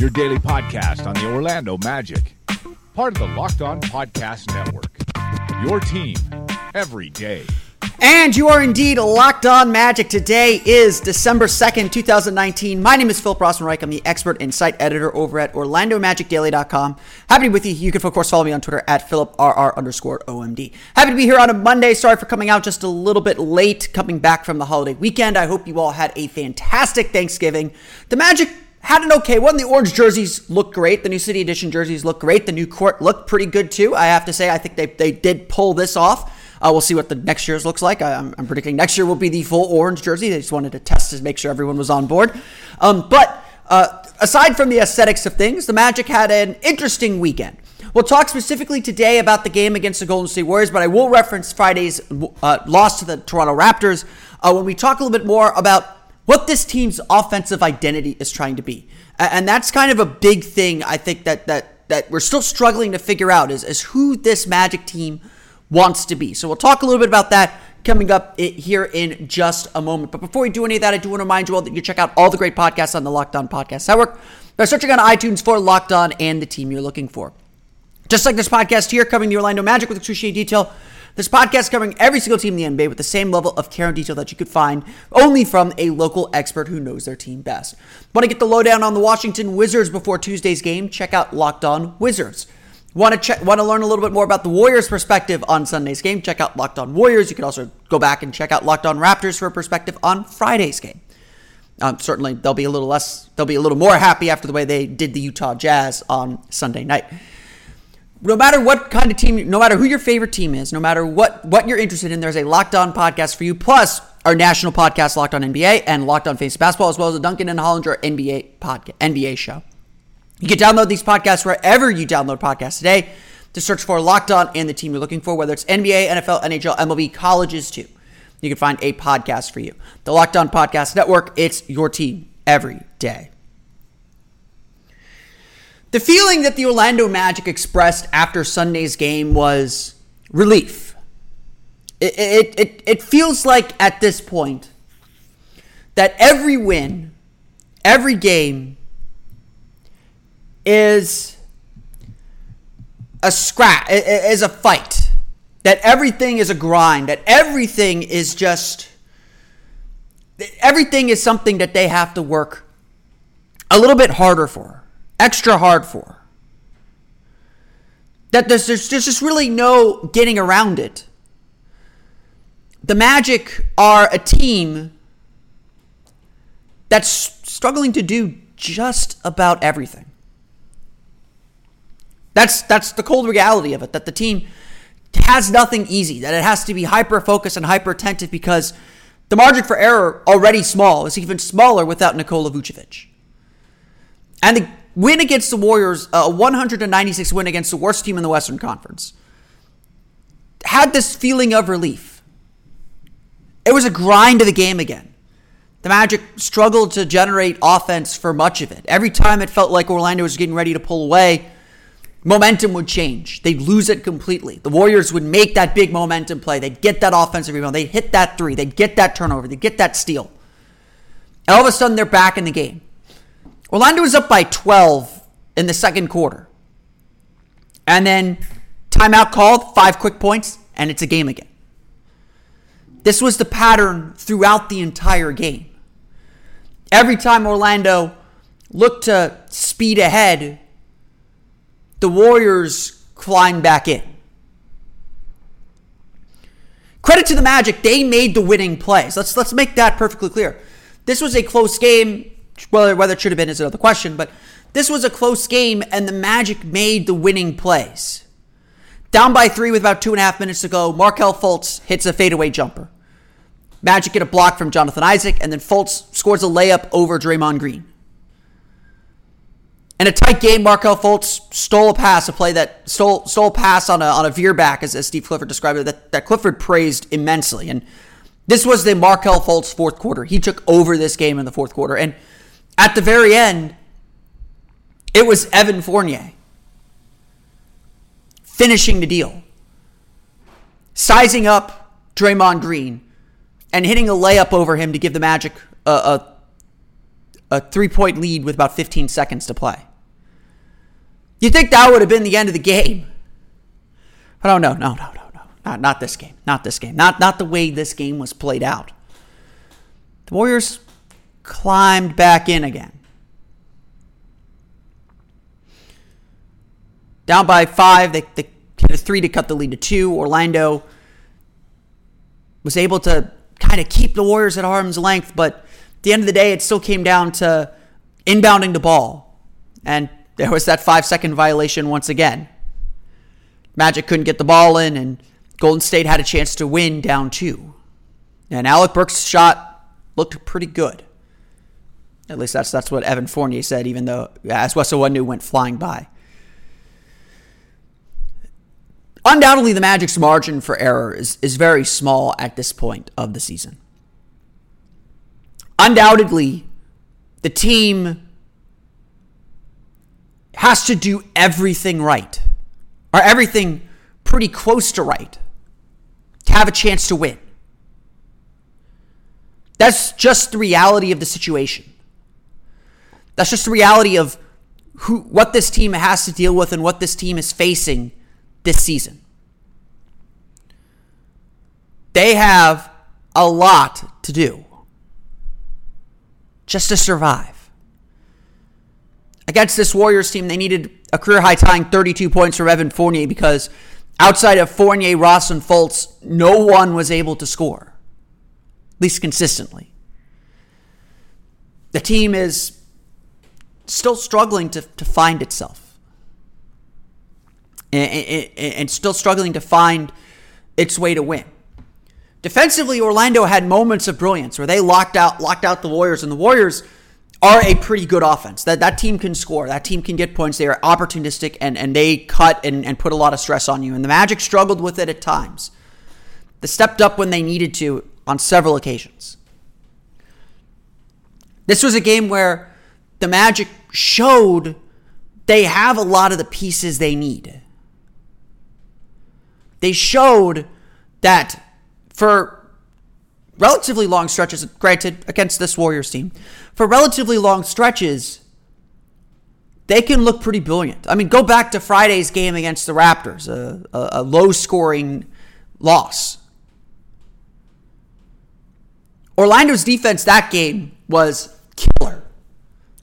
your daily podcast on the Orlando Magic, part of the Locked On Podcast Network. Your team every day. And you are indeed locked on magic. Today is December 2nd, 2019. My name is Philip Rossman-Reich. I'm the expert and site editor over at OrlandoMagicDaily.com. Happy to be with you. You can, of course, follow me on Twitter at PhilipRR underscore OMD. Happy to be here on a Monday. Sorry for coming out just a little bit late, coming back from the holiday weekend. I hope you all had a fantastic Thanksgiving. The Magic had an okay one. The orange jerseys look great. The new City Edition jerseys look great. The new court looked pretty good too. I have to say, I think they, they did pull this off. Uh, we'll see what the next year's looks like. I, am predicting next year will be the full orange jersey. They just wanted to test to make sure everyone was on board. Um, but uh, aside from the aesthetics of things, the Magic had an interesting weekend. We'll talk specifically today about the game against the Golden State Warriors, but I will reference Friday's uh, loss to the Toronto Raptors uh, when we talk a little bit more about what this team's offensive identity is trying to be. And that's kind of a big thing I think that that that we're still struggling to figure out is, is who this Magic team wants to be. So we'll talk a little bit about that coming up here in just a moment. But before we do any of that, I do want to remind you all that you check out all the great podcasts on the Locked On Podcast Network by searching on iTunes for Locked On and the team you're looking for. Just like this podcast here, covering the Orlando Magic with excruciating detail, this podcast covering every single team in the NBA with the same level of care and detail that you could find only from a local expert who knows their team best. Want to get the lowdown on the Washington Wizards before Tuesday's game? Check out Locked On Wizards. Want to check? Want to learn a little bit more about the Warriors' perspective on Sunday's game? Check out Locked On Warriors. You can also go back and check out Locked On Raptors for a perspective on Friday's game. Um, certainly, they'll be a little less. They'll be a little more happy after the way they did the Utah Jazz on Sunday night. No matter what kind of team, no matter who your favorite team is, no matter what what you're interested in, there's a Locked On podcast for you. Plus, our national podcast, Locked On NBA, and Locked On Face Basketball, as well as the Duncan and Hollinger NBA podcast, NBA show. You can download these podcasts wherever you download podcasts today to search for Locked On and the team you're looking for, whether it's NBA, NFL, NHL, MLB, colleges too. You can find a podcast for you. The Locked On Podcast Network, it's your team every day. The feeling that the Orlando Magic expressed after Sunday's game was relief. It, it, it, it feels like at this point that every win, every game, is a scrap, is a fight. That everything is a grind. That everything is just, everything is something that they have to work a little bit harder for, extra hard for. That there's, there's just really no getting around it. The Magic are a team that's struggling to do just about everything. That's that's the cold reality of it. That the team has nothing easy. That it has to be hyper focused and hyper attentive because the margin for error already small is even smaller without Nikola Vucevic. And the win against the Warriors, uh, a 196 win against the worst team in the Western Conference, had this feeling of relief. It was a grind of the game again. The Magic struggled to generate offense for much of it. Every time it felt like Orlando was getting ready to pull away, momentum would change. They'd lose it completely. The Warriors would make that big momentum play. They'd get that offensive rebound. They'd hit that three. They'd get that turnover. They'd get that steal. And all of a sudden, they're back in the game. Orlando was up by 12 in the second quarter. And then timeout called, five quick points, and it's a game again. This was the pattern throughout the entire game. Every time Orlando looked to speed ahead, the Warriors climbed back in. Credit to the Magic, they made the winning plays. Let's let's make that perfectly clear. This was a close game. Whether whether it should have been is another question, but this was a close game, and the Magic made the winning plays. Down by three with about two and a half minutes to go, Markelle Fultz hits a fadeaway jumper. Magic get a block from Jonathan Isaac, and then Fultz scores a layup over Draymond Green. In a tight game, Markelle Fultz stole a pass, a play that stole stole a pass on a on a veer back, as, as Steve Clifford described it, that, that Clifford praised immensely. And this was the Markelle Fultz fourth quarter. He took over this game in the fourth quarter. And at the very end, it was Evan Fournier finishing the deal, sizing up Draymond Green, and hitting a layup over him to give the Magic a, a, a three point lead with about 15 seconds to play. You'd think that would have been the end of the game. But oh, no, no, no, no, no. Not, not this game. Not this game. Not, not the way this game was played out. The Warriors climbed back in again. Down by five, they, they hit a three to cut the lead to two. Orlando was able to kind of keep the Warriors at arm's length, but at the end of the day, it still came down to inbounding the ball. And there was that five second violation once again. Magic couldn't get the ball in, and Golden State had a chance to win down two. And Alec Burks' shot looked pretty good. At least that's that's what Evan Fournier said, even though as Wes Iwundu went flying by. Undoubtedly, the Magic's margin for error is, is very small at this point of the season. Undoubtedly, the team has to do everything right, or everything pretty close to right, to have a chance to win. That's just the reality of the situation. That's just the reality of who what this team has to deal with and what this team is facing this season. They have a lot to do just to survive. Against this Warriors team, they needed a career high tying 32 points from Evan Fournier because outside of Fournier, Ross, and Fultz, no one was able to score, at least consistently. The team is still struggling to, to find itself and, and, and still struggling to find its way to win. Defensively, Orlando had moments of brilliance where they locked out locked out the Warriors, and the Warriors are a pretty good offense. That that team can score. That team can get points. They are opportunistic and, and they cut and, and put a lot of stress on you. And the Magic struggled with it at times. They stepped up when they needed to on several occasions. This was a game where the Magic showed they have a lot of the pieces they need. They showed that for relatively long stretches, granted, against this Warriors team, for relatively long stretches, they can look pretty brilliant. I mean, go back to Friday's game against the Raptors, a, a, a low scoring loss. Orlando's defense that game was killer.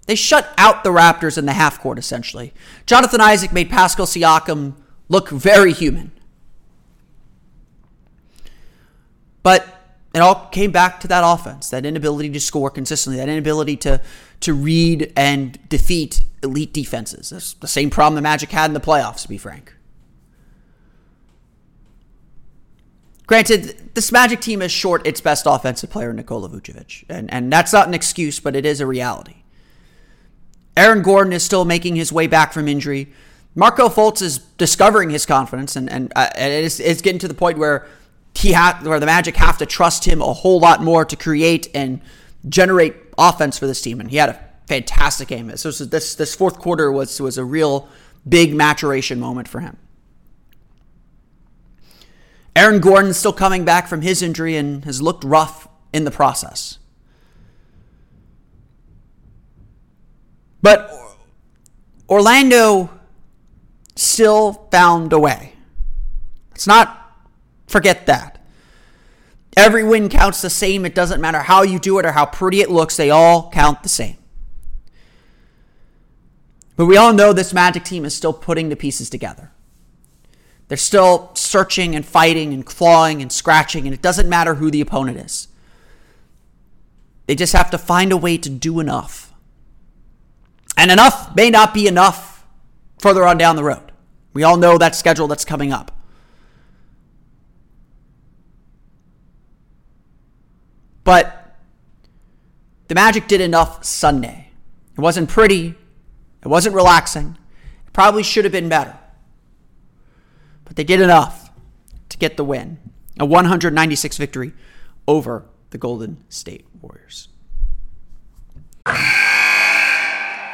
They shut out the Raptors in the half court, essentially. Jonathan Isaac made Pascal Siakam look very human. But it all came back to that offense, that inability to score consistently, that inability to to read and defeat elite defenses. That's the same problem the Magic had in the playoffs, to be frank. Granted, this Magic team is short its best offensive player, Nikola Vucevic. And, and that's not an excuse, but it is a reality. Aaron Gordon is still making his way back from injury. Markelle Fultz is discovering his confidence, and, and uh, it's, it's getting to the point where he had where the Magic have to trust him a whole lot more to create and generate offense for this team. And he had a fantastic game. So this this fourth quarter was was a real big maturation moment for him. Aaron Gordon is still coming back from his injury and has looked rough in the process. But Orlando still found a way. Let's not forget that. Every win counts the same. It doesn't matter how you do it or how pretty it looks, they all count the same. But we all know this Magic team is still putting the pieces together. They're still searching and fighting and clawing and scratching, and it doesn't matter who the opponent is. They just have to find a way to do enough. And enough may not be enough further on down the road. We all know that schedule that's coming up. But the Magic did enough Sunday. It wasn't pretty, it wasn't relaxing. It probably should have been better. But they did enough to get the win. A 196 victory over the Golden State Warriors.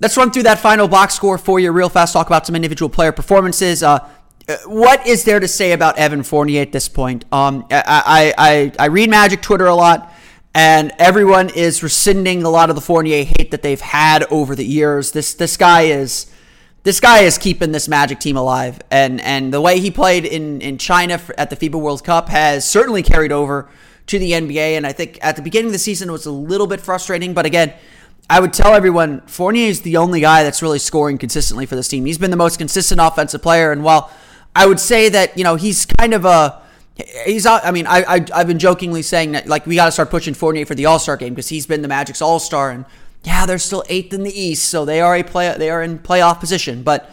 Let's run through that final box score for you real fast. Talk about some individual player performances. Uh, uh, what is there to say about Evan Fournier at this point? Um, I, I, I read Magic Twitter a lot, and everyone is rescinding a lot of the Fournier hate that they've had over the years. This this guy is this guy is keeping this Magic team alive, and and the way he played in in China at the FIBA World Cup has certainly carried over to the NBA. And I think at the beginning of the season it was a little bit frustrating, but again. I would tell everyone Fournier is the only guy that's really scoring consistently for this team. He's been the most consistent offensive player, and while I would say that you know he's kind of a he's I mean I, I have been jokingly saying that like we got to start pushing Fournier for the All Star game because he's been the Magic's All Star and yeah they're still eighth in the East so they are a play they are in playoff position. But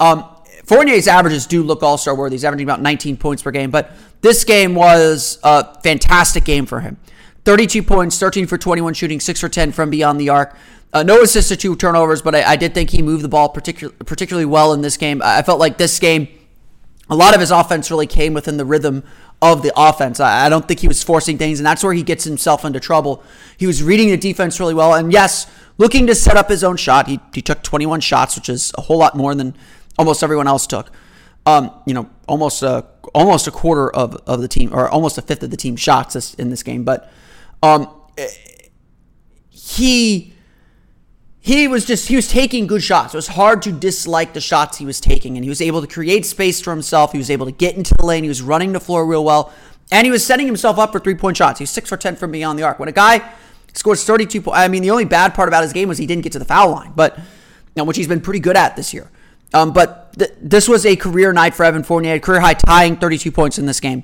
um, Fournier's averages do look All Star worthy. He's averaging about 19 points per game but this game was a fantastic game for him 32 points 13 for 21 shooting 6 for 10 from beyond the arc uh, no assists to two turnovers but I, I did think he moved the ball particular, particularly well in this game I felt like this game a lot of his offense really came within the rhythm of the offense. I, don't think he was forcing things, and that's where he gets himself into trouble. He was reading the defense really well, and yes, looking to set up his own shot. He, he took 21 shots, which is a whole lot more than almost everyone else took. Um, you know, almost a almost a quarter of, of the team, or almost a fifth of the team shots in this game. But um, he he was just he was taking good shots. It was hard to dislike the shots he was taking, and he was able to create space for himself. He was able to get into the lane. He was running the floor real well, and he was setting himself up for three point shots. He's six for ten from beyond the arc. When a guy scores thirty two points, I mean, the only bad part about his game was he didn't get to the foul line, but which he's been pretty good at this year. Um, but th- this was a career night for Evan Fournier, career high tying 32 points in this game.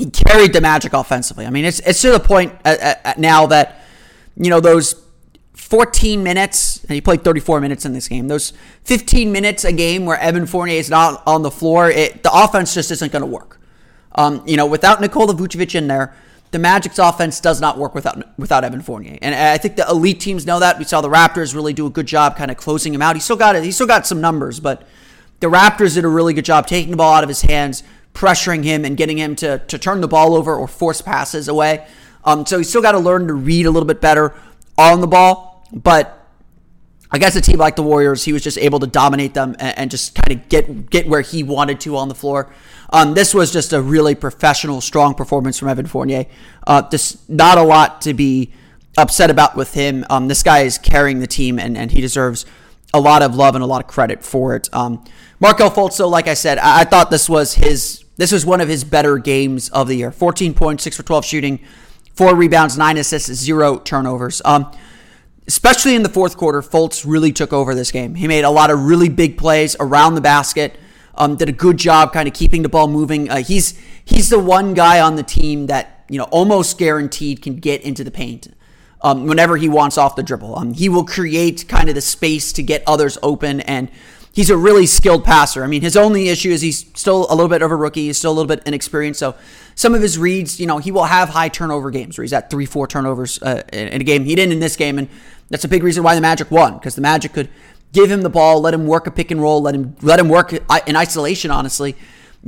He carried the Magic offensively. I mean, it's it's to the point now that you know those 14 minutes, and he played 34 minutes in this game. Those 15 minutes a game where Evan Fournier is not on the floor, it, the offense just isn't going to work. Um, you know, without Nikola Vucevic in there, the Magic's offense does not work without without Evan Fournier, and I think the elite teams know that. We saw the Raptors really do a good job, kind of closing him out. He still got it. He still got some numbers, but the Raptors did a really good job taking the ball out of his hands, pressuring him, and getting him to to turn the ball over or force passes away. Um, so he's still got to learn to read a little bit better on the ball. But against a team like the Warriors, he was just able to dominate them and, and just kind of get get where he wanted to on the floor. Um, this was just a really professional, strong performance from Evan Fournier. Uh, just not a lot to be upset about with him. Um, this guy is carrying the team, and, and he deserves a lot of love and a lot of credit for it. Um, Markelle Fultz, like I said, I, I, thought this was his this was one of his better games of the year. 14 points, six for 12 shooting, four rebounds, nine assists, zero turnovers. Um, especially in the fourth quarter, Fultz really took over this game. He made a lot of really big plays around the basket. Um, did a good job kind of keeping the ball moving. Uh, he's he's the one guy on the team that you know almost guaranteed can get into the paint um, whenever he wants off the dribble. Um, he will create kind of the space to get others open, and he's a really skilled passer. I mean, his only issue is he's still a little bit of a rookie. He's still a little bit inexperienced. So some of his reads, you know, he will have high turnover games where he's at three, four turnovers uh, in a game. He didn't in this game, and that's a big reason why the Magic won because the Magic could give him the ball, let him work a pick and roll, let him let him work in isolation. Honestly,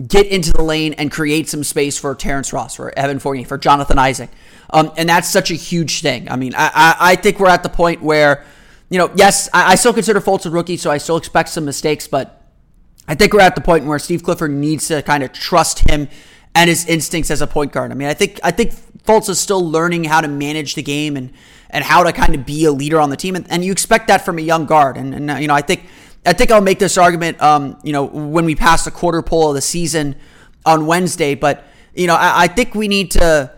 get into the lane and create some space for Terrence Ross, for Evan Fournier, for Jonathan Isaac. Um, and that's such a huge thing. I mean, I, I, I, think we're at the point where, you know, yes, I, I still consider Fultz a rookie, so I still expect some mistakes, but I think we're at the point where Steve Clifford needs to kind of trust him and his instincts as a point guard. I mean, I think I think Fultz is still learning how to manage the game and and how to kind of be a leader on the team, and, and you expect that from a young guard. And, and you know, I think I think I'll make this argument, um, you know, when we pass the quarter pole of the season on Wednesday. But you know, I, I think we need to,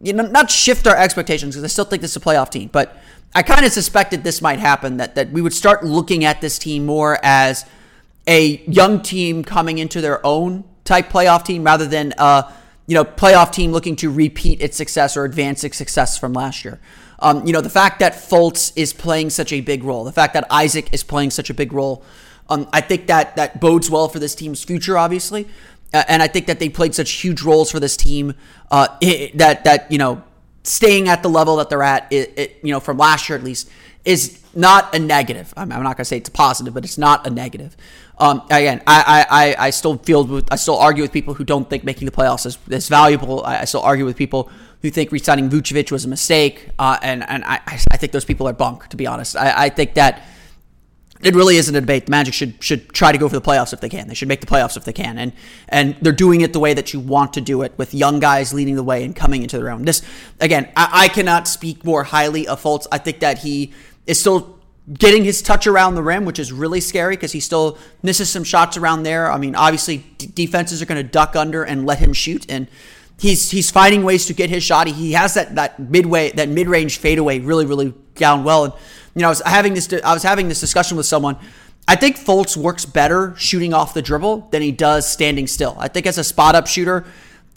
you know, not shift our expectations because I still think this is a playoff team. But I kind of suspected this might happen that that we would start looking at this team more as a young team coming into their own type playoff team rather than a you know playoff team looking to repeat its success or advance its success from last year. Um, you know, the fact that Fultz is playing such a big role, the fact that Isaac is playing such a big role, um, I think that that bodes well for this team's future, obviously. And I think that they played such huge roles for this team uh, it, that that you know staying at the level that they're at, it, it, you know, from last year at least, is not a negative. I'm, I'm not going to say it's a positive, but it's not a negative. Um, again, I, I, I still feel with, I still argue with people who don't think making the playoffs is, is valuable. I, I still argue with people who think resigning Vucevic was a mistake, uh, and and I, I think those people are bunk. To be honest, I, I think that it really isn't a debate. The Magic should should try to go for the playoffs if they can. They should make the playoffs if they can, and and they're doing it the way that you want to do it, with young guys leading the way and coming into their own. This again, I, I cannot speak more highly of Fultz. I think that he is still getting his touch around the rim, which is really scary because he still misses some shots around there. I mean, obviously d- defenses are going to duck under and let him shoot, and he's he's finding ways to get his shot. He has that that midway that mid range fadeaway really really down well. And you know, I was having this I was having this discussion with someone. I think Fultz works better shooting off the dribble than he does standing still. I think as a spot up shooter,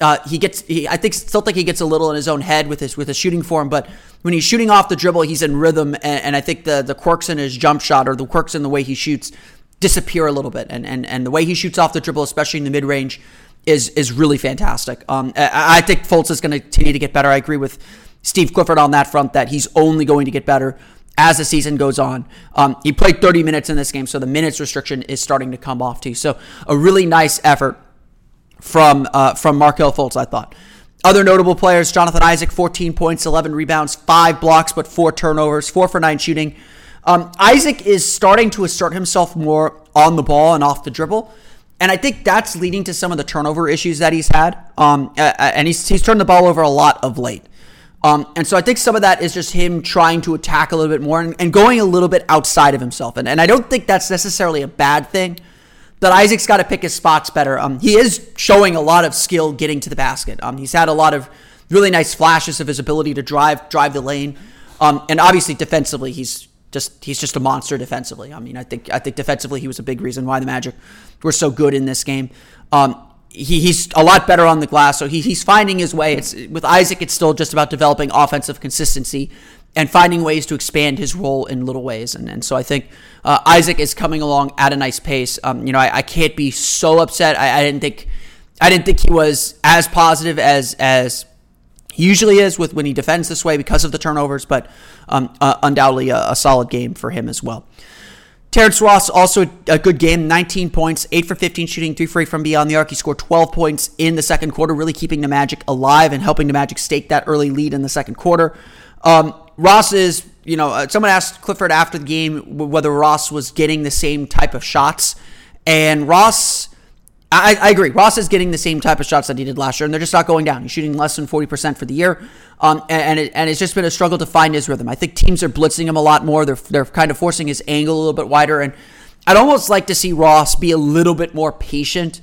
uh, he gets. He, I think still think he gets a little in his own head with his with his shooting form, but when he's shooting off the dribble, he's in rhythm, and, and I think the the quirks in his jump shot or the quirks in the way he shoots disappear a little bit, and and and the way he shoots off the dribble, especially in the mid range, is is really fantastic. Um, I, I think Fultz is going to continue to get better. I agree with Steve Clifford on that front that he's only going to get better as the season goes on. Um, he played 30 minutes in this game, so the minutes restriction is starting to come off too. So a really nice effort from uh, from Markelle Fultz, I thought. Other notable players: Jonathan Isaac, 14 points, 11 rebounds, five blocks, but four turnovers, four for nine shooting. Um, Isaac is starting to assert himself more on the ball and off the dribble. And I think that's leading to some of the turnover issues that he's had. Um, and he's, he's turned the ball over a lot of late. Um, and so I think some of that is just him trying to attack a little bit more and, and going a little bit outside of himself. And, and I don't think that's necessarily a bad thing. But Isaac's got to pick his spots better. Um, he is showing a lot of skill getting to the basket. Um, he's had a lot of really nice flashes of his ability to drive drive the lane. Um, and obviously defensively, he's just he's just a monster defensively. I mean, I think I think defensively he was a big reason why the Magic were so good in this game. Um, he, he's a lot better on the glass, so he, he's finding his way. It's with Isaac, it's still just about developing offensive consistency and finding ways to expand his role in little ways. And, and so I think uh, Isaac is coming along at a nice pace. Um, you know, I, I, can't be so upset. I, I, didn't think I didn't think he was as positive as as he usually is with when he defends this way because of the turnovers, but um, uh, undoubtedly a, a, solid game for him as well. Terrence Ross also a good game, 19 points, 8 for 15 shooting, 3 for 8 from beyond the arc. He scored 12 points in the second quarter, really keeping the Magic alive and helping the Magic stake that early lead in the second quarter. Um, Ross is, you know, uh, someone asked Clifford after the game whether Ross was getting the same type of shots, and Ross I, I, agree. Ross is getting the same type of shots that he did last year, and they're just not going down. He's shooting less than 40% for the year. Um, and, and, it, and, it's just been a struggle to find his rhythm. I think teams are blitzing him a lot more. They're, they're kind of forcing his angle a little bit wider. And I'd almost like to see Ross be a little bit more patient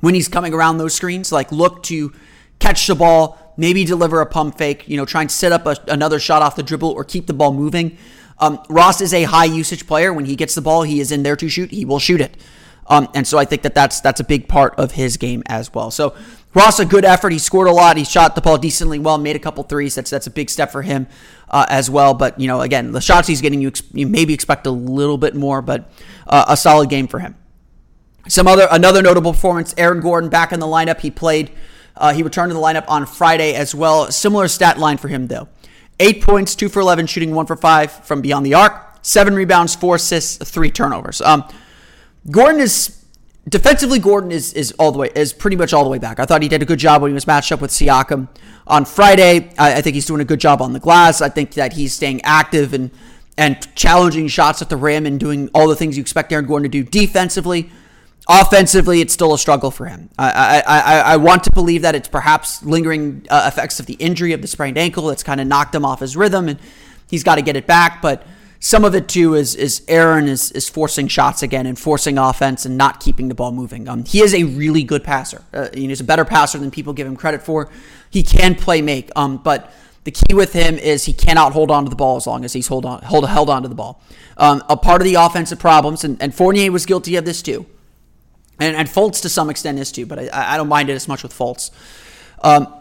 when he's coming around those screens. Like, look to catch the ball, maybe deliver a pump fake, you know, try and set up a, another shot off the dribble or keep the ball moving. Um, Ross is a high usage player. When he gets the ball, he is in there to shoot. He will shoot it. Um, and so I think that that's that's a big part of his game as well. So Ross, a good effort. He scored a lot. He shot the ball decently well, made a couple threes. That's that's a big step for him uh, as well. But you know, again, the shots he's getting, you you maybe expect a little bit more, but uh, a solid game for him. Some other another notable performance: Aaron Gordon back in the lineup. He played. Uh, he returned to the lineup on Friday as well. Similar stat line for him though: eight points, two for eleven, shooting one for five from beyond the arc, seven rebounds, four assists, three turnovers. Um, Gordon is defensively. Gordon is is all the way is pretty much all the way back. I thought he did a good job when he was matched up with Siakam on Friday. I, I think he's doing a good job on the glass. I think that he's staying active and and challenging shots at the rim and doing all the things you expect Aaron Gordon to do defensively. Offensively, it's still a struggle for him. I, I, I, I want to believe that it's perhaps lingering uh, effects of the injury of the sprained ankle that's kind of knocked him off his rhythm, and he's got to get it back. But some of it too is is Aaron is is forcing shots again and forcing offense and not keeping the ball moving. Um, he is a really good passer. Uh, he's a better passer than people give him credit for. He can play make. Um, but the key with him is he cannot hold on to the ball as long as he's hold on hold held on to the ball. Um, a part of the offensive problems, and, and Fournier was guilty of this too and, and Fultz to some extent is too, but I, I don't mind it as much with Fultz. Um,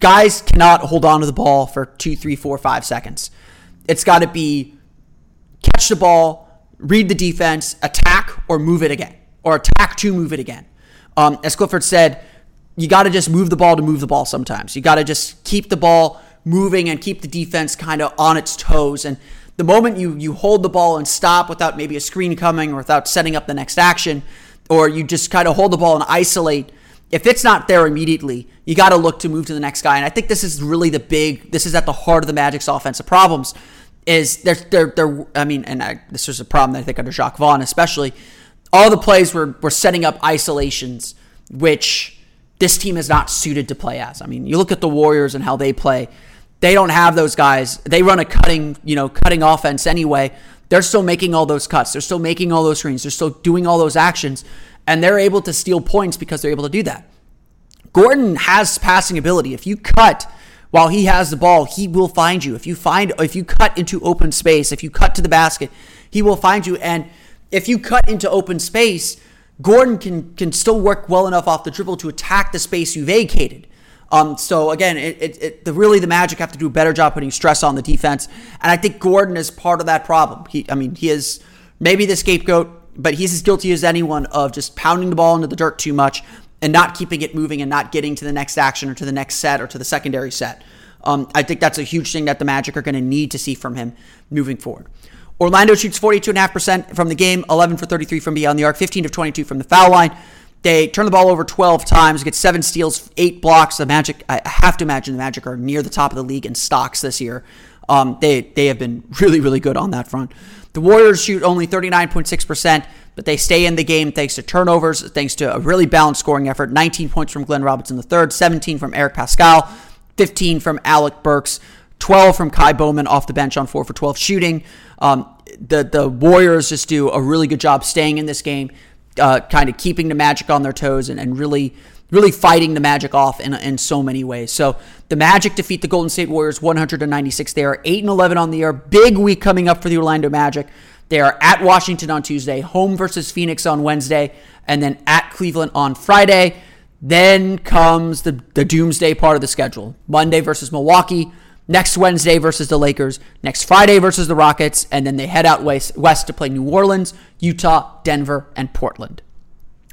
guys cannot hold on to the ball for two, three, four, five seconds. It's got to be catch the ball, read the defense, attack, or move it again, or attack to move it again. Um, as Clifford said, you got to just move the ball to move the ball sometimes. You got to just keep the ball moving and keep the defense kind of on its toes. And the moment you you hold the ball and stop without maybe a screen coming or without setting up the next action, or you just kind of hold the ball and isolate. If it's not there immediately, you got to look to move to the next guy. And I think this is really the big. This is at the heart of the Magic's offensive problems. Is they're they're, they're I mean, and I, this is a problem that I think under Jacque Vaughn especially. All the plays were were setting up isolations, which this team is not suited to play as. I mean, you look at the Warriors and how they play. They don't have those guys. They run a cutting, you know, cutting offense anyway. They're still making all those cuts. They're still making all those screens. They're still doing all those actions. And they're able to steal points because they're able to do that. Gordon has passing ability. If you cut while he has the ball, he will find you. If you find if you cut into open space, if you cut to the basket, he will find you. And if you cut into open space, Gordon can can still work well enough off the dribble to attack the space you vacated. Um, so again, it, it, it, the really the Magic have to do a better job putting stress on the defense, and I think Gordon is part of that problem. He, I mean, he is maybe the scapegoat, but he's as guilty as anyone of just pounding the ball into the dirt too much and not keeping it moving and not getting to the next action or to the next set or to the secondary set. Um, I think that's a huge thing that the Magic are going to need to see from him moving forward. Orlando shoots 42.5% from the game, 11 for 33 from beyond the arc, 15 of 22 from the foul line. They turn the ball over 12 times, get seven steals, eight blocks. The Magic, I have to imagine the Magic are near the top of the league in stocks this year. Um, they they have been really really good on that front. The Warriors shoot only 39.6%, but they stay in the game thanks to turnovers, thanks to a really balanced scoring effort. 19 points from Glenn Robinson III, 17 from Eric Paschall, 15 from Alec Burks, 12 from Ky Bowman off the bench on 4 for 12 shooting. Um, the the Warriors just do a really good job staying in this game uh, kind of keeping the Magic on their toes and, and really really fighting the Magic off in, in so many ways. So the Magic defeat the Golden State Warriors 196. They are 8 and 11 on the year. Big week coming up for the Orlando Magic. They are at Washington on Tuesday, home versus Phoenix on Wednesday, and then at Cleveland on Friday. Then comes the, the doomsday part of the schedule Monday versus Milwaukee, next Wednesday versus the Lakers, next Friday versus the Rockets, and then they head out west, west to play New Orleans, Utah, Denver, and Portland.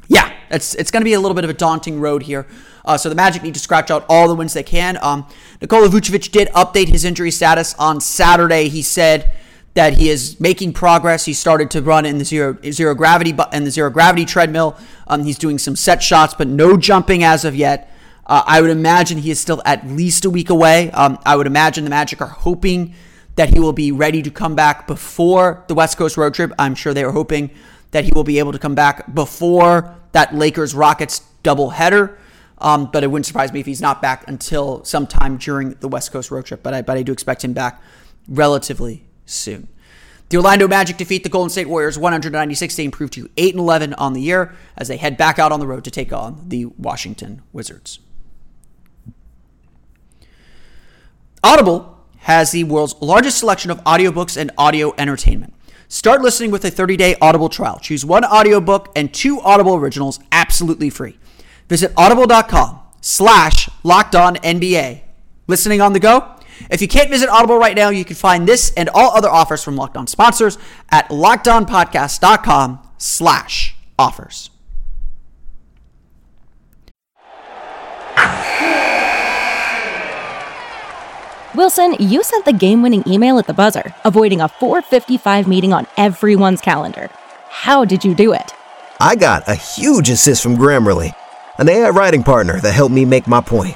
Yeah, it's it's going to be a little bit of a daunting road here. Uh, so the Magic need to scratch out all the wins they can. Um, Nikola Vucevic did update his injury status on Saturday. He said that he is making progress. He started to run in the zero zero gravity and the zero gravity treadmill. Um, he's doing some set shots, but no jumping as of yet. Uh, I would imagine he is still at least a week away. Um, I would imagine the Magic are hoping that he will be ready to come back before the West Coast road trip. I'm sure they are hoping that he will be able to come back before that Lakers Rockets doubleheader. Um, but it wouldn't surprise me if he's not back until sometime during the West Coast road trip. But I, but I do expect him back relatively soon. The Orlando Magic defeat the Golden State Warriors 196. They improve to 8 and 11 on the year as they head back out on the road to take on the Washington Wizards. Audible has the world's largest selection of audiobooks and audio entertainment. Start listening with a 30-day Audible trial. Choose one audiobook and two Audible originals absolutely free. Visit audible.com slash locked on NBA. Listening on the go? If you can't visit Audible right now, you can find this and all other offers from Locked On sponsors at lockedonpodcast.com slash offers. Wilson, you sent the game-winning email at the buzzer, avoiding a 4:55 meeting on everyone's calendar. How did you do it? I got a huge assist from Grammarly, an AI writing partner that helped me make my point.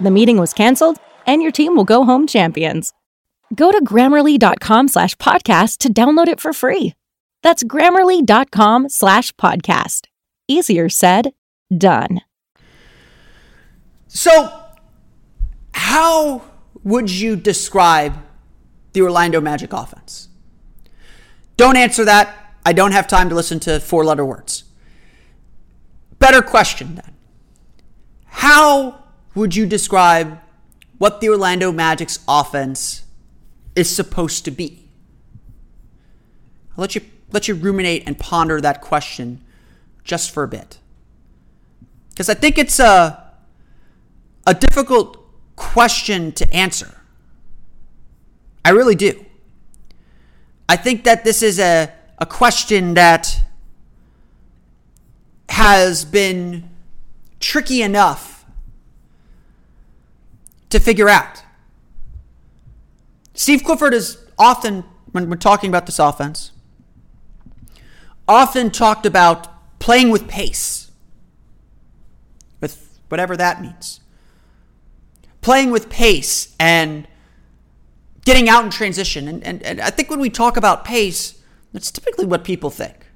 The meeting was canceled, and your team will go home champions. Go to grammarly.com slash podcast to download it for free. That's grammarly.com slash podcast. Easier said, done. So, how would you describe the Orlando Magic offense? Don't answer that. I don't have time to listen to four letter words. Better question then. How would you describe what the Orlando Magic's offense is supposed to be? I'll let you let you ruminate and ponder that question just for a bit. Because I think it's a a difficult question to answer. I really do. I think that this is a, a question that has been tricky enough to figure out. Steve Clifford is often, when we're talking about this offense, often talked about playing with pace, with whatever that means. Playing with pace and getting out in transition. And, and, and I think when we talk about pace, that's typically what people think.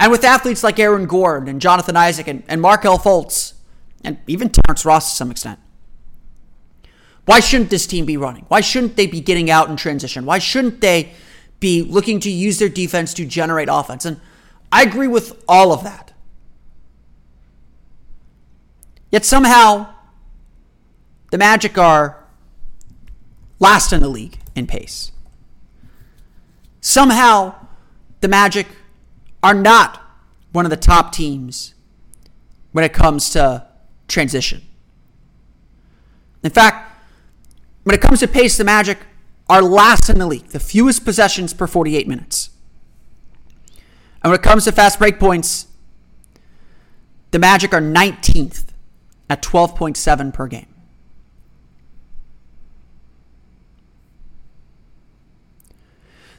And with athletes like Aaron Gordon and Jonathan Isaac and, and Markelle Fultz, and even Terrence Ross to some extent, why shouldn't this team be running? Why shouldn't they be getting out in transition? Why shouldn't they be looking to use their defense to generate offense? And I agree with all of that. Yet somehow, the Magic are last in the league in pace. Somehow, the Magic are not one of the top teams when it comes to transition. In fact, when it comes to pace, the Magic are last in the league, the fewest possessions per 48 minutes. And when it comes to fast break points, the Magic are 19th at 12.7 per game.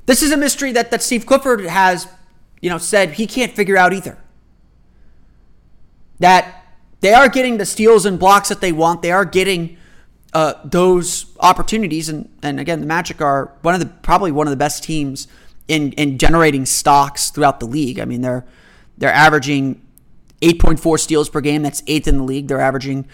This is a mystery that, that Steve Clifford has, you know, said he can't figure out either. That they are getting the steals and blocks that they want. They are getting uh, those opportunities, and and again, the Magic are one of the probably one of the best teams in in generating stocks throughout the league. I mean, they're they're averaging 8.4 steals per game. That's eighth in the league. They're averaging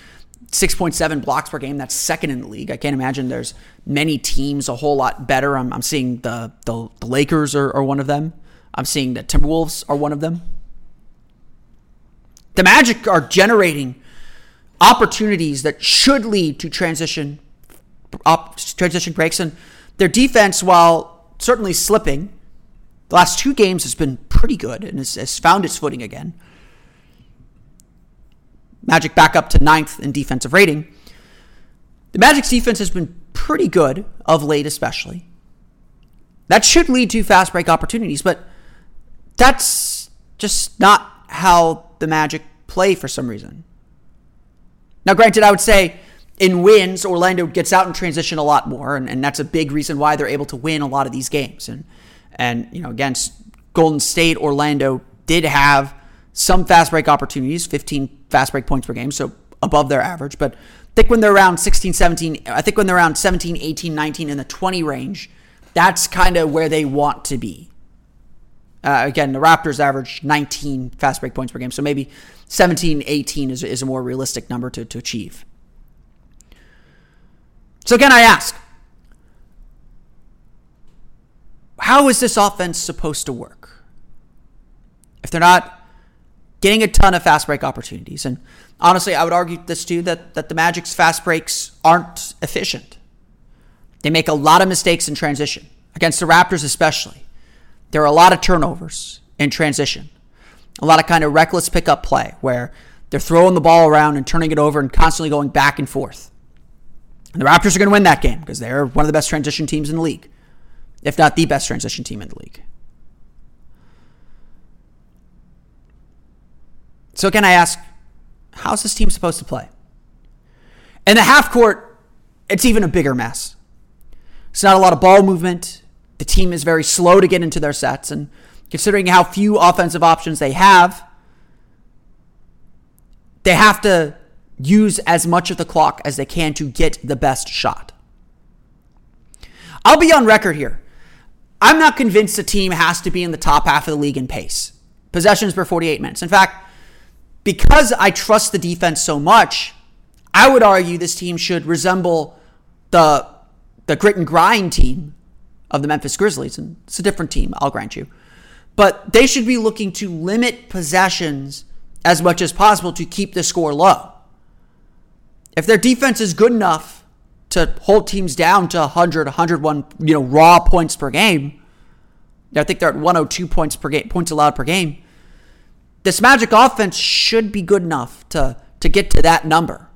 6.7 blocks per game. That's second in the league. I can't imagine there's many teams a whole lot better. I'm, I'm seeing the, the, the Lakers are, are one of them. I'm seeing the Timberwolves are one of them. The Magic are generating opportunities that should lead to transition up transition breaks. And their defense while certainly slipping the last two games has been pretty good and has, has found its footing again. Magic back up to ninth in defensive rating. The magic's defense has been pretty good of late especially. That should lead to fast break opportunities but that's just not how the magic play for some reason now, granted, I would say in wins, Orlando gets out in transition a lot more, and, and that's a big reason why they're able to win a lot of these games. And and you know, against Golden State, Orlando did have some fast break opportunities, 15 fast break points per game, so above their average. But I think when they're around 16, 17, I think when they're around 17, 18, 19 in the 20 range, that's kind of where they want to be. Uh, again, the Raptors average 19 fast break points per game, so maybe 17, 18 is, is a more realistic number to, to achieve. So again, I ask, how is this offense supposed to work? If they're not getting a ton of fast break opportunities, and honestly, I would argue this too that, that the Magic's fast breaks aren't efficient. They make a lot of mistakes in transition, against the Raptors especially. There are a lot of turnovers in transition, a lot of kind of reckless pickup play where they're throwing the ball around and turning it over and constantly going back and forth. And the Raptors are going to win that game because they're one of the best transition teams in the league, if not the best transition team in the league. So again, I ask, how's this team supposed to play? In the half court, it's even a bigger mess. It's not a lot of ball movement. The team is very slow to get into their sets. And considering how few offensive options they have, they have to use as much of the clock as they can to get the best shot. I'll be on record here. I'm not convinced the team has to be in the top half of the league in pace. Possessions per 48 minutes. In fact, because I trust the defense so much, I would argue this team should resemble the the grit and grind team of the Memphis Grizzlies. And it's a different team, I'll grant you. But they should be looking to limit possessions as much as possible to keep the score low. If their defense is good enough to hold teams down to 100, 101, you know, raw points per game, I think they're at 102 points per game, points allowed per game. This Magic offense should be good enough to to get to that number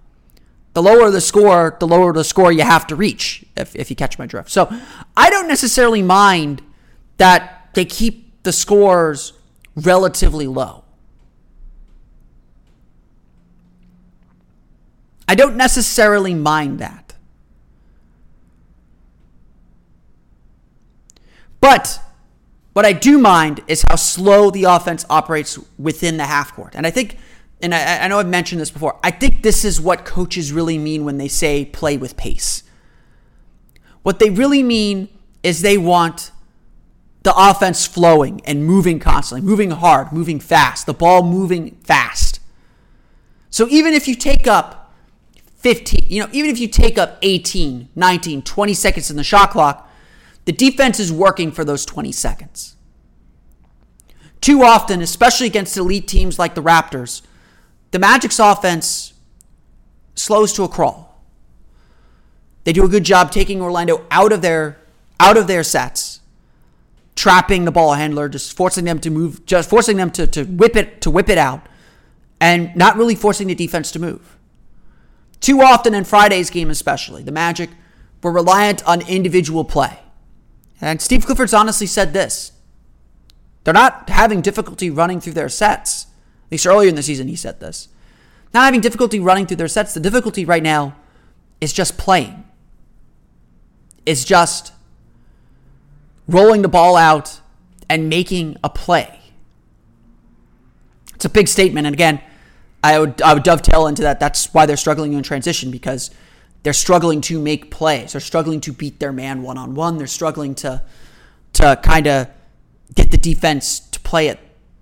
the lower the score, the lower the score you have to reach, if, if you catch my drift. So I don't necessarily mind that they keep the scores relatively low. I don't necessarily mind that. But what I do mind is how slow the offense operates within the half court. And I think and I, I know I've mentioned this before, I think this is what coaches really mean when they say play with pace. What they really mean is they want the offense flowing and moving constantly, moving hard, moving fast, the ball moving fast. So even if you take up 15, you know, even if you take up 18, 19, 20 seconds in the shot clock, the defense is working for those 20 seconds. Too often, especially against elite teams like the Raptors, the Magic's offense slows to a crawl. They do a good job taking Orlando out of their out of their sets, trapping the ball handler, just forcing them to move, just forcing them to, to whip it to whip it out, and not really forcing the defense to move. Too often in Friday's game, especially, the Magic were reliant on individual play. And Steve Clifford's honestly said this. They're not having difficulty running through their sets. At least earlier in the season, he said this. Not having difficulty running through their sets. The difficulty right now is just playing. It's just rolling the ball out and making a play. It's a big statement. And again, I would, I would dovetail into that. That's why they're struggling in transition because they're struggling to make plays. They're struggling to beat their man one on one. They're struggling to, to kind of get the defense to play at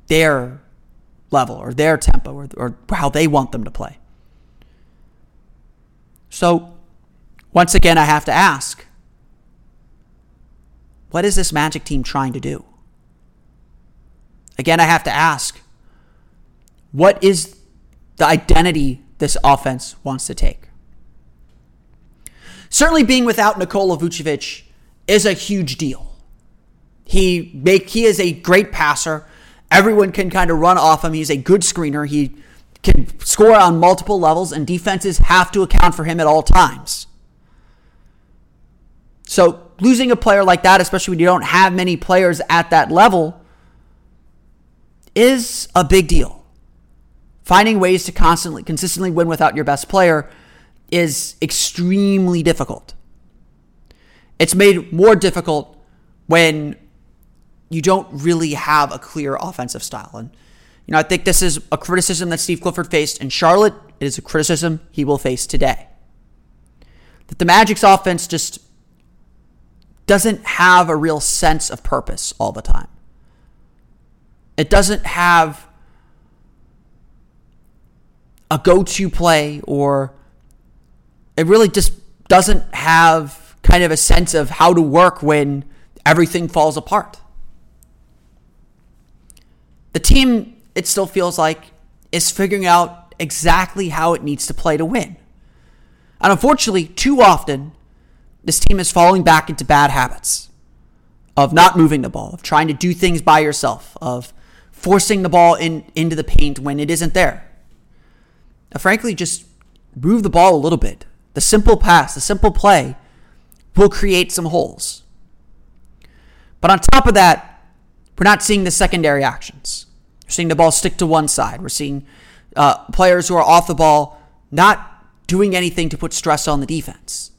their level or their tempo or, or how they want them to play. So, once again, I have to ask what is this Magic team trying to do? Again, I have to ask what is the identity this offense wants to take? Certainly, being without Nikola Vucevic is a huge deal. He make he is a great passer. Everyone can kind of run off him. He's a good screener. He can score on multiple levels, and defenses have to account for him at all times. So, losing a player like that, especially when you don't have many players at that level, is a big deal. Finding ways to constantly, consistently win without your best player is extremely difficult. It's made more difficult when you don't really have a clear offensive style. And, you know, I think this is a criticism that Steve Clifford faced in Charlotte. It is a criticism he will face today. That the Magic's offense just doesn't have a real sense of purpose all the time. It doesn't have a go to play, or it really just doesn't have kind of a sense of how to work when everything falls apart. The team, it still feels like, is figuring out exactly how it needs to play to win. And unfortunately, too often, this team is falling back into bad habits of not moving the ball, of trying to do things by yourself, of forcing the ball in into the paint when it isn't there. Now, frankly, just move the ball a little bit. The simple pass, the simple play will create some holes. But on top of that, we're not seeing the secondary actions. We're seeing the ball stick to one side. We're seeing uh, players who are off the ball not doing anything to put stress on the defense.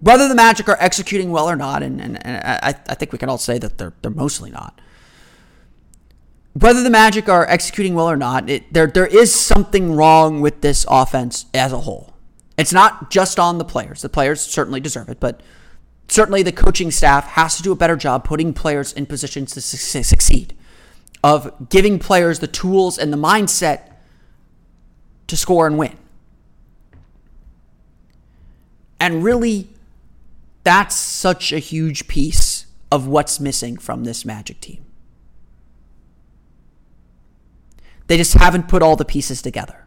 Whether the Magic are executing well or not, and, and, and I, I think we can all say that they're, they're mostly not. Whether the Magic are executing well or not, it, there, there is something wrong with this offense as a whole. It's not just on the players. The players certainly deserve it, but certainly the coaching staff has to do a better job putting players in positions to su- succeed, of giving players the tools and the mindset to score and win. And really, that's such a huge piece of what's missing from this Magic team. They just haven't put all the pieces together.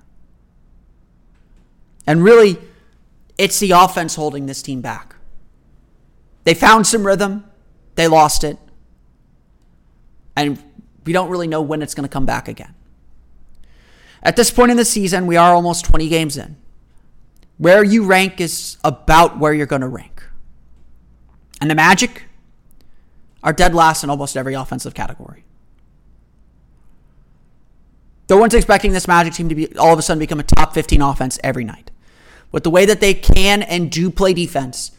And really, it's the offense holding this team back. They found some rhythm, they lost it, and we don't really know when it's going to come back again. At this point in the season, we are almost 20 games in. Where you rank is about where you're going to rank. And the Magic are dead last in almost every offensive category. No one's expecting this Magic team to be all of a sudden become a top 15 offense every night. With the way that they can and do play defense,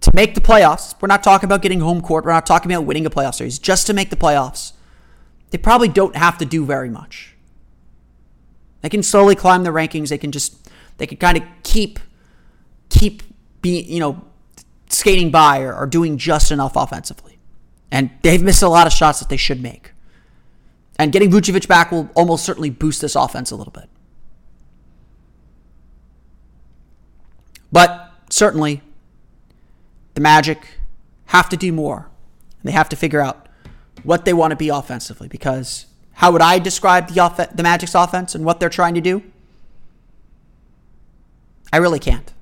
to make the playoffs, we're not talking about getting home court, we're not talking about winning a playoff series, just to make the playoffs, they probably don't have to do very much. They can slowly climb the rankings, they can just they can kind of keep keep being, you know, skating by or, or doing just enough offensively. And they've missed a lot of shots that they should make. And getting Vucevic back will almost certainly boost this offense a little bit. But certainly, the Magic have to do more. And they have to figure out what they want to be offensively. Because how would I describe the, off- the Magic's offense and what they're trying to do? I really can't.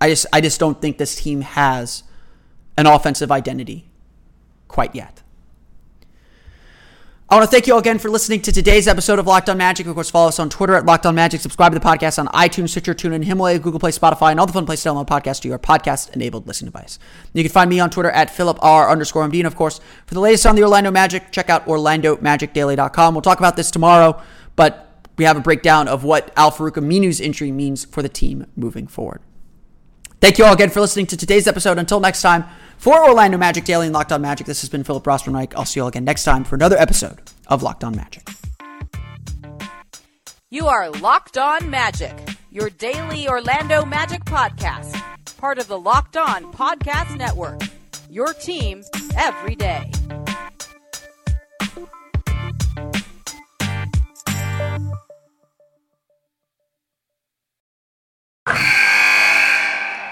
I just I just don't think this team has an offensive identity quite yet. I want to thank you all again for listening to today's episode of Locked On Magic. Of course, follow us on Twitter at Locked On Magic. Subscribe to the podcast on iTunes, Stitcher, TuneIn, Himalaya, Google Play, Spotify, and all the fun places to download podcasts to your podcast-enabled listening device. You can find me on Twitter at Philip R underscore MD. And of course, for the latest on the Orlando Magic, check out OrlandoMagicDaily.com. We'll talk about this tomorrow, but we have a breakdown of what Al-Farouq Aminu's injury means for the team moving forward. Thank you all again for listening to today's episode. Until next time, for Orlando Magic Daily and Locked On Magic, this has been Philip Rossman-Reich. I'll see you all again next time for another episode of Locked On Magic. You are Locked On Magic, your daily Orlando Magic podcast, part of the Locked On Podcast Network. Your team every day.